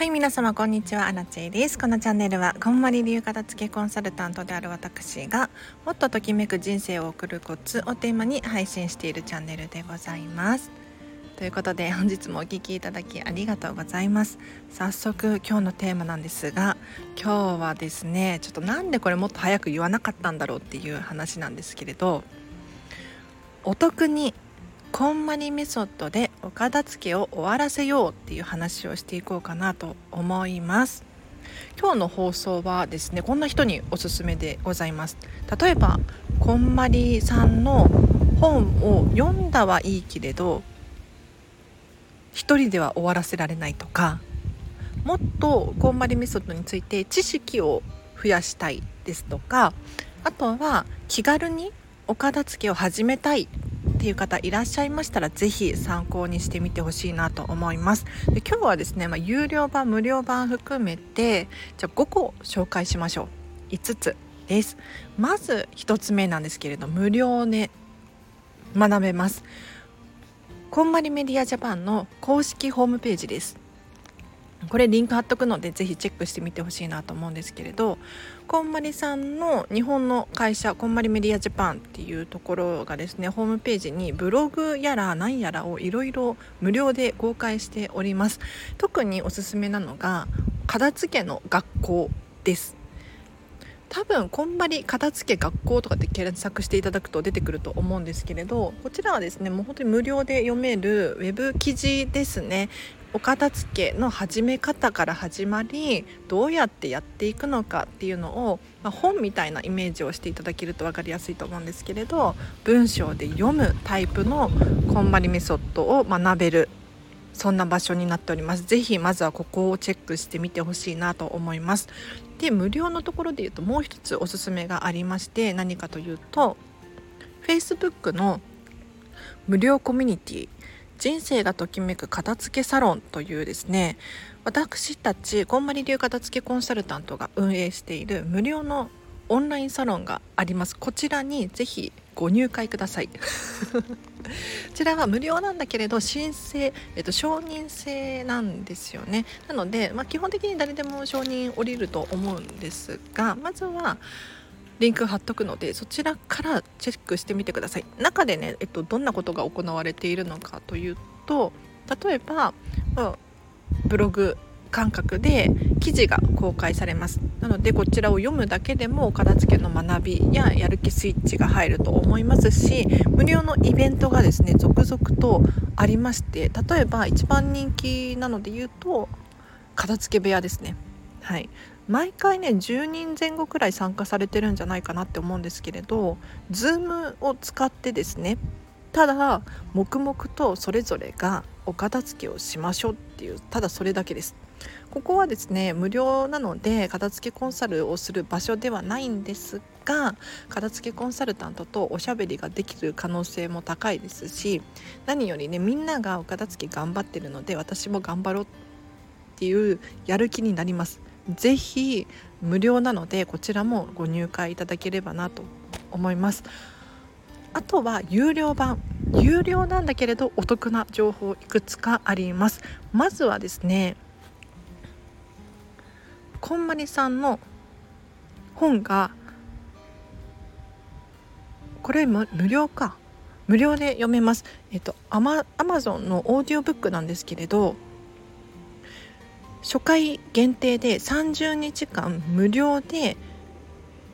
はい皆様こんにちは。アラチェです。このチャンネルはこんまり流片付けコンサルタントである私がもっとときめく人生を送るコツをテーマに配信しているチャンネルでございます。ということで本日もお聴きいただきありがとうございます。早速今日のテーマなんですが今日はですねちょっとなんでこれもっと早く言わなかったんだろうっていう話なんですけれどお得にこんまりメソッドでお片付けを終わらせようっていう話をしていこうかなと思います。今日の放送はですねこんな人におすすめでございます。例えばこんまりさんの本を読んだはいいけれど一人では終わらせられないとかもっとこんまりメソッドについて知識を増やしたいですとかあとは気軽にお片付けを始めたいっていう方いらっしゃいましたら是非参考にしてみてほしいなと思います。で今日はですね、まあ、有料版無料版含めてじゃあ5個紹介しましょう。5つです。まず1つ目なんですけれど無料で学べます。こんまりメディアジャパンの公式ホームページです。これリンク貼っとくのでぜひチェックしてみてほしいなと思うんですけれどこんまりさんの日本の会社こんまりメディアジャパンっていうところがですねホームページにブログやら何やらをいろいろ無料で公開しております。特におすすめなのが片付けの学校です。多分こんまり片付け学校とかで検索していただくと出てくると思うんですけれどこちらはですねもう本当に無料で読めるウェブ記事ですね。お片付けの始め方から始まりどうやってやっていくのかっていうのを、まあ、本みたいなイメージをしていただけると分かりやすいと思うんですけれど文章で読むタイプのこんまりメソッドを学べるそんな場所になっております。ぜひまずはここをチェックしてみてほしいなと思います。で無料のところで言うともう一つおすすめがありまして何かというと Facebook の無料コミュニティ人生がときめく片付けサロンというですね私たちこんまり流片付けコンサルタントが運営している無料のオンラインサロンがあります。こちらにぜひご入会ください。こちらは無料なんだけれど申請、えっと、承認制なんですよね。なので、まあ、基本的に誰でも承認降りると思うんですがまずはリンク貼っとくのでそちらからチェックしてみてください。中でね、えっと、どんなことが行われているのかというと例えば、ブログ感覚で記事が公開されます。なのでこちらを読むだけでも片付けの学びややる気スイッチが入ると思いますし無料のイベントがですね続々とありまして例えば一番人気なので言うと片付け部屋ですね。はい。毎回ね10人前後くらい参加されてるんじゃないかなって思うんですけれど Zoom を使ってですねただ黙々とそれぞれがお片付けをしましょうっていうただそれだけです。ここはですね無料なので片付けコンサルをする場所ではないんですが片付けコンサルタントとおしゃべりができる可能性も高いですし何よりねみんながお片付け頑張ってるので私も頑張ろうっていうやる気になります。ぜひ無料なのでこちらもご入会いただければなと思います。あとは有料版。有料なんだけれどお得な情報いくつかあります。まずはですねこんまりさんの本がこれ無料か。無料で読めます。えっとアマアマゾンのオーディオブックなんですけれど初回限定で30日間無料で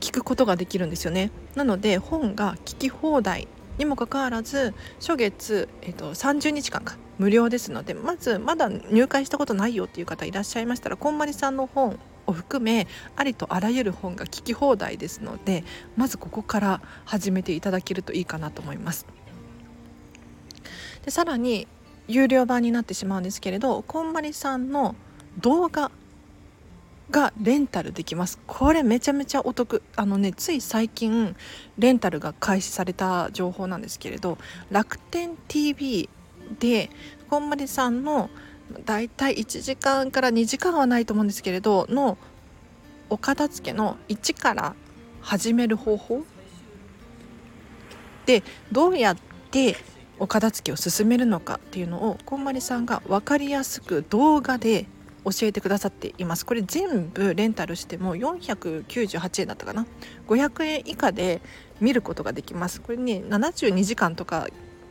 聞くことができるんですよねなので本が聞き放題にもかかわらず初月、えっと、30日間か無料ですのでまずまだ入会したことないよっていう方いらっしゃいましたらこんまりさんの本を含めありとあらゆる本が聞き放題ですのでまずここから始めていただけるといいかなと思います。でさらに有料版になってしまうんですけれどこんまりさんの動画がレンタルできます。これめちゃめちゃお得。あのねつい最近レンタルが開始された情報なんですけれど楽天 TV でこんまりさんのだいたい1時間から2時間はないと思うんですけれどのお片付けの1から始める方法でどうやってお片付けを進めるのかっていうのをこんまりさんが分かりやすく動画で教えてくださっています。これ全部レンタルしても498円だったかな。500円以下で見ることができます。これね72時間とか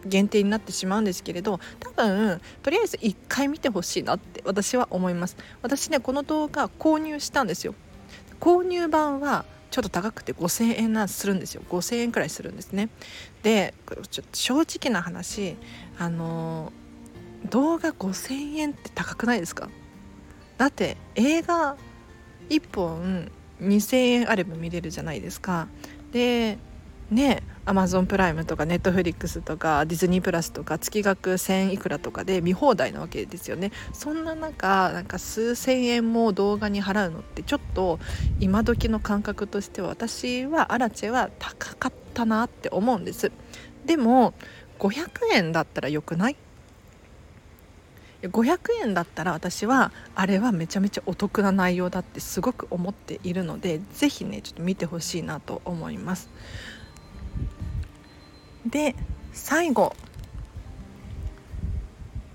限定になってしまうんですけれど多分とりあえず1回見てほしいなって私は思います。私ねこの動画購入したんですよ。購入版はちょっと高くて5,000円なするんですよ。5,000円くらいするんですね。でちょっと正直な話あの動画5,000円って高くないですか？だって映画1本2,000円あれば見れるじゃないですか。でねアマゾンプライムとかネットフリックスとかディズニープラスとか月額1,000いくらとかで見放題なわけですよね。そんな中なんか数千円も動画に払うのってちょっと今時の感覚としては私はアラチェは高かったなって思うんです。でも500円だったらよくない？500円だったら私はあれはめちゃめちゃお得な内容だってすごく思っているので是非ねちょっと見てほしいなと思います。で最後。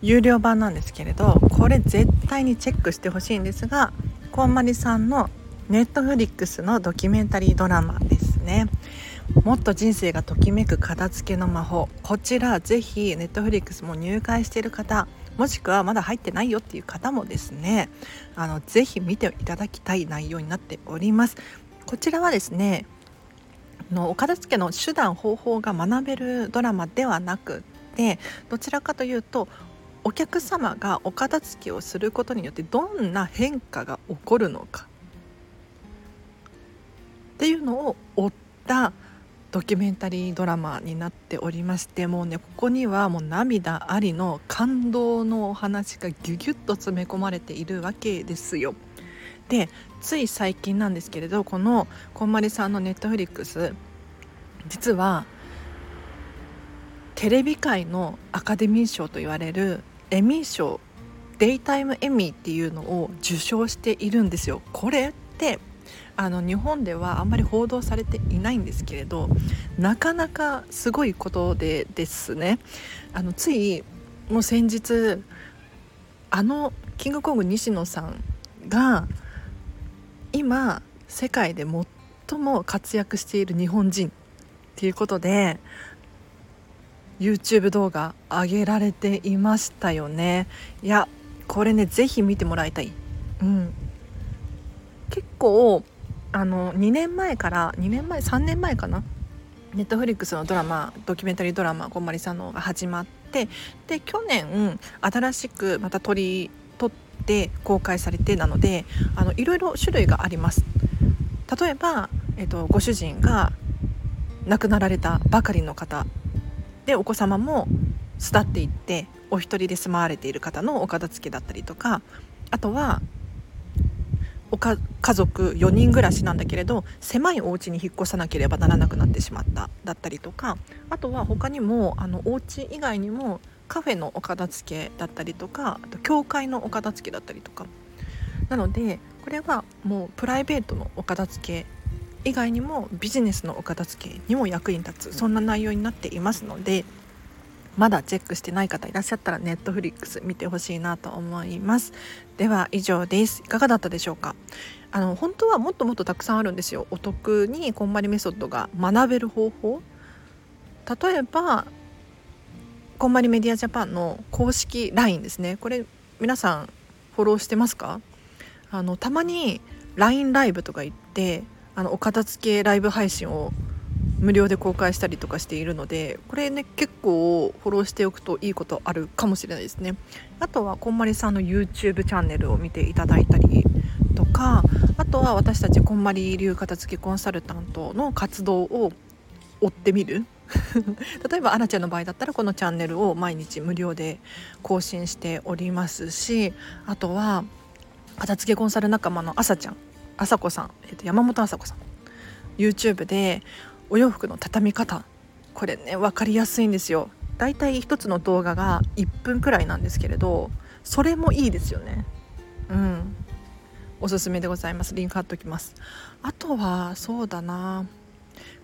有料版なんですけれどこれ絶対にチェックしてほしいんですがこんまりさんのネットフリックスのドキュメンタリードラマですね。もっと人生がときめく片付けの魔法。こちらぜひネットフリックスも入会している方もしくはまだ入ってないよっていう方もですねあのぜひ見ていただきたい内容になっております。こちらはですねのお片付けの手段方法が学べるドラマではなくてどちらかというとお客様がお片付けをすることによってどんな変化が起こるのかっていうのを追ったドキュメンタリードラマになっておりましてもうねここにはもう涙ありの感動のお話がギュギュッと詰め込まれているわけですよ。でつい最近なんですけれどこのこんまりさんのネットフリックス実はテレビ界のアカデミー賞と言われるエミー賞デイタイムエミーっていうのを受賞しているんですよ。これってあの日本ではあんまり報道されていないんですけれどなかなかすごいことでですね。あのついもう先日あのキングコング西野さんが今世界で最も活躍している日本人っていうことで YouTube 動画上げられていましたよね。いやこれね是非見てもらいたい、うん、結構あの2年前から2年前3年前かな？ネットフリックスのドラマドキュメンタリードラマこんまりさんのが始まってで去年新しくまた取り取って公開されてなのであのいろいろ種類があります。例えば、えっと、ご主人が亡くなられたばかりの方でお子様も巣立っていってお一人で住まわれている方のお片付けだったりとかあとはおか家族4人暮らしなんだけれど狭いお家に引っ越さなければならなくなってしまった。だったりとかあとは他にもあのお家以外にもカフェのお片付けだったりとかあと教会のお片付けだったりとか。なのでこれはもうプライベートのお片付け以外にもビジネスのお片付けにも役に立つそんな内容になっていますのでまだチェックしてない方いらっしゃったらネットフリックス見てほしいなと思います。では以上です。いかがだったでしょうか？あの本当はもっともっとたくさんあるんですよ。お得にこんまりメソッドが学べる方法。例えばこんまりメディアジャパンの公式 LINE ですね。これ皆さんフォローしてますか？あのたまに LINE ライブとか行ってあのお片付けライブ配信を無料で公開したりとかしているのでこれね結構フォローしておくといいことあるかもしれないですね。あとはこんまりさんの YouTube チャンネルを見ていただいたりとかあとは私たちこんまり流片付けコンサルタントの活動を追ってみる。例えばアラちゃんの場合だったらこのチャンネルを毎日無料で更新しておりますしあとは片付けコンサル仲間のあさちゃんあさこさん、えー、と山本あさこさん。YouTube でお洋服の畳み方。これね分かりやすいんですよ。だいたい1つの動画が1分くらいなんですけれどそれもいいですよね。うん。おすすめでございます。リンク貼っておきます。あとはそうだな。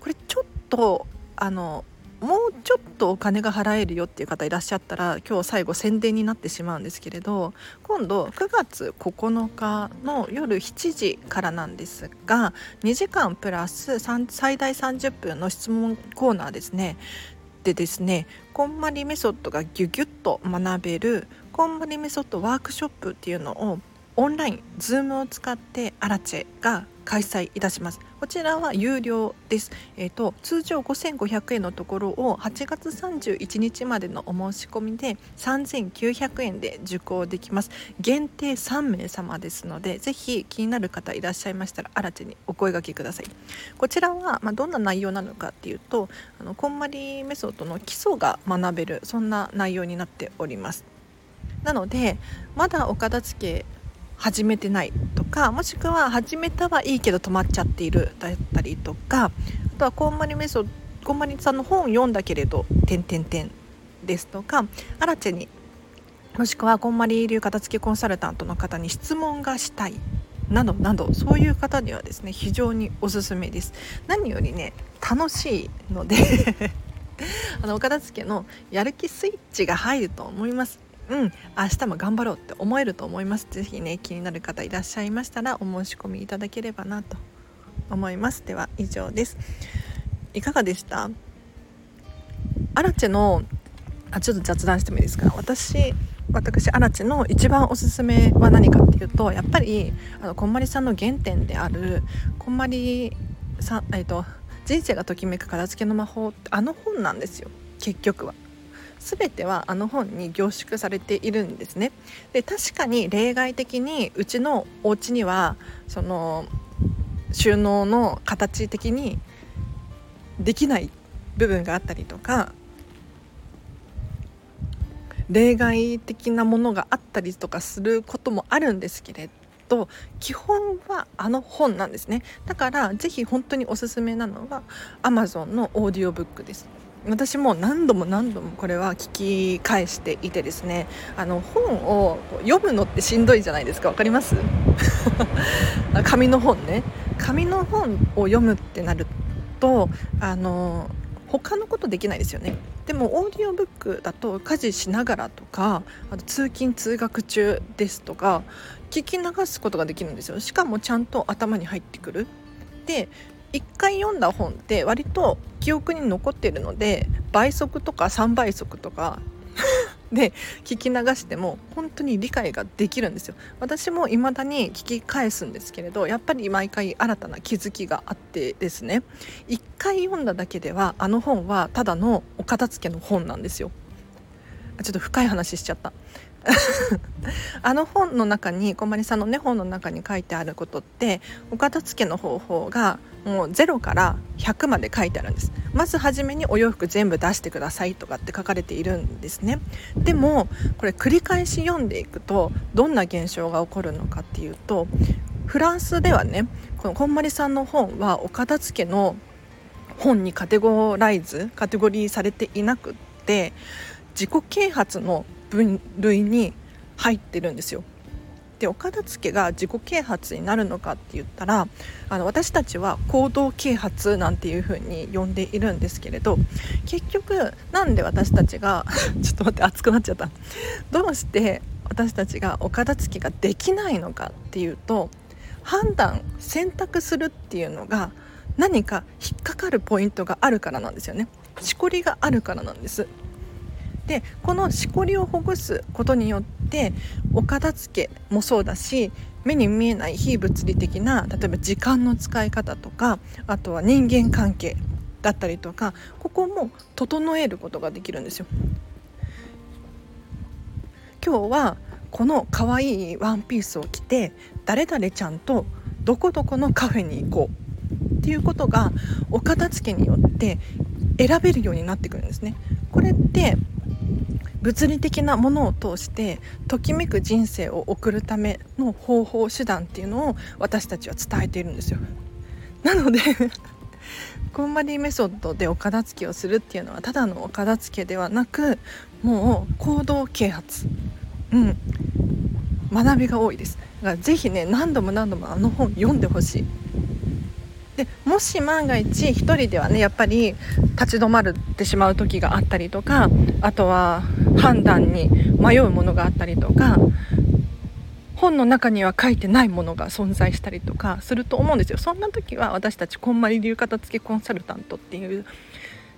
これちょっとあのもうちょっとお金が払えるよっていう方いらっしゃったら今日最後宣伝になってしまうんですけれど今度9月9日の夜7時からなんですが2時間プラス最大30分の質問コーナーですね。でですねこんまりメソッドがギュギュッと学べるこんまりメソッドワークショップっていうのをオンライン Zoom を使ってアラチェが開催いたします。こちらは有料です、えーと、通常5500円のところを8月31日までのお申し込みで3900円で受講できます。限定3名様ですのでぜひ気になる方いらっしゃいましたら新地にお声がけください。こちらは、まあ、どんな内容なのかっていうとあのこんまりメソッドの基礎が学べるそんな内容になっております。なのでまだお片付け始めてないとかもしくは始めたはいいけど止まっちゃっているだったりとかあとはこんまりメソこんまりさんの本を読んだけれど「てんてんてん」ですとかアラチェにもしくはこんまり流片付けコンサルタントの方に質問がしたいなどなどそういう方にはですね非常におすすめです。何よりね楽しいので あのお片付けのやる気スイッチが入ると思います。うん明日も頑張ろうって思えると思います。是非ね気になる方いらっしゃいましたらお申し込みいただければなと思います。では以上です。いかがでした？アラチェのあちょっと雑談してもいいですか？私私アラチェの一番おすすめは何かっていうとやっぱりあのこんまりさんの原点であるこんまりさんえっ、と人生がときめく片付けの魔法ってあの本なんですよ。結局は。全てはあの本に凝縮されているんですね。で確かに例外的にうちのお家にはその収納の形的にできない部分があったりとか例外的なものがあったりとかすることもあるんですけれど基本はあの本なんですねだから是非本当におすすめなのは Amazon のオーディオブックです私も何度も何度もこれは聞き返していてですねあの本を読むのってしんどいじゃないですか。分かります？紙の本ね。紙の本を読むってなるとあの他のことできないですよね。でもオーディオブックだと家事しながらとかあと通勤通学中ですとか聞き流すことができるんですよ。しかもちゃんと頭に入ってくる。で1回読んだ本って割と記憶に残ってるので倍速とか3倍速とか で聞き流しても本当に理解ができるんですよ。私も未だに聞き返すんですけれどやっぱり毎回新たな気づきがあってですね。1回読んだだけではあの本はただのお片付けの本なんですよ。ちょっと深い話しちゃった。あの本の中にこまりさんのね本の中に書いてあることってお片付けの方法がもう0から100まで書いてあるんですまず初めにお洋服全部出してくださいとかって書かれているんですねでもこれ繰り返し読んでいくとどんな現象が起こるのかっていうとフランスではねこのこんまりさんの本はお片付けの本にカテゴライズカテゴリーされていなくって自己啓発の分類に入ってるんですよ。でお片付けが自己啓発になるのかって言ったらあの私たちは行動啓発なんていう風に呼んでいるんですけれど結局なんで私たちが ちょっと待って熱くなっちゃった。どうして私たちがお片付けができないのかっていうと判断選択するっていうのが何か引っかかるポイントがあるからなんですよね。しこりがあるからなんです。でこのしこりをほぐすことによってお片付けもそうだし目に見えない非物理的な例えば時間の使い方とかあとは人間関係だったりとかここも整えることができるんですよ。今日はこの可愛いワンピースを着て誰々ちゃんとどこどこのカフェに行こうっていうことがお片付けによって選べるようになってくるんですね。これって物理的なものを通してときめく人生を送るための方法手段っていうのを私たちは伝えているんですよ。なので こんまりメソッドでお片付けをするっていうのはただのお片付けではなくもう行動啓発、うん、学びが多いです。だからぜひね何度も何度もあの本読んでほしい。でもし万が一1人ではねやっぱり立ち止まってしまう時があったりとかあとは判断に迷うものがあったりとか本の中には書いてないものが存在したりとかすると思うんですよ。そんな時は私たちこんまり流片付けコンサルタントっていう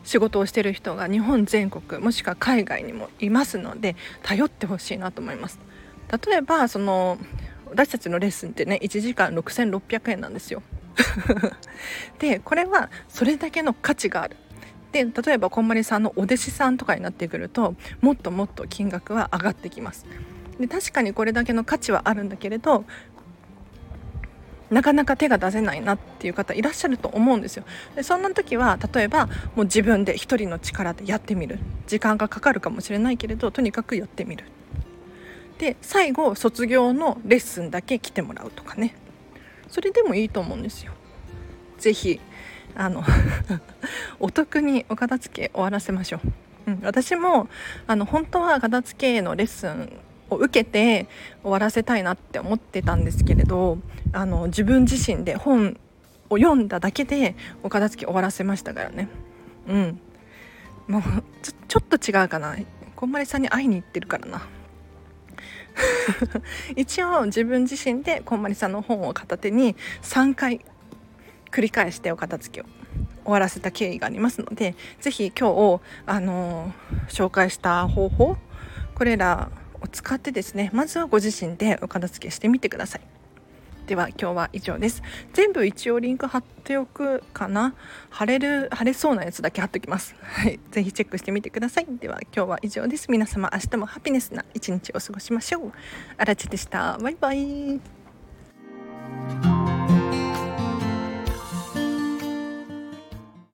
仕事をしてる人が日本全国もしくは海外にもいますので頼ってほしいなと思います。例えばその私たちのレッスンってね1時間6600円なんですよ。でこれはそれだけの価値がある。で例えばこんまりさんのお弟子さんとかになってくるともっともっと金額は上がってきます。で確かにこれだけの価値はあるんだけれどなかなか手が出せないなっていう方いらっしゃると思うんですよ。でそんな時は例えばもう自分で一人の力でやってみる。時間がかかるかもしれないけれどとにかくやってみる。で最後卒業のレッスンだけ来てもらうとかね。それでもいいと思うんですよ。是非あの お得にお片付け終わらせましょう、うん、私もあの本当は片付けのレッスンを受けて終わらせたいなって思ってたんですけれどあの自分自身で本を読んだだけでお片付け終わらせましたからね。うん。もうちょっと違うかな。こんまりさんに会いに行ってるからな。一応自分自身でこんまりさんの本を片手に3回繰り返してお片付けを終わらせた経緯がありますので是非今日、あのー、紹介した方法これらを使ってですねまずはご自身でお片付けしてみてください。では今日は以上です。全部一応リンク貼っておくかな？貼れる貼れそうなやつだけ貼っておきます。はい。ぜひチェックしてみてください。では今日は以上です。皆様明日もハピネスな一日を過ごしましょう。あらちでした。バイバイ。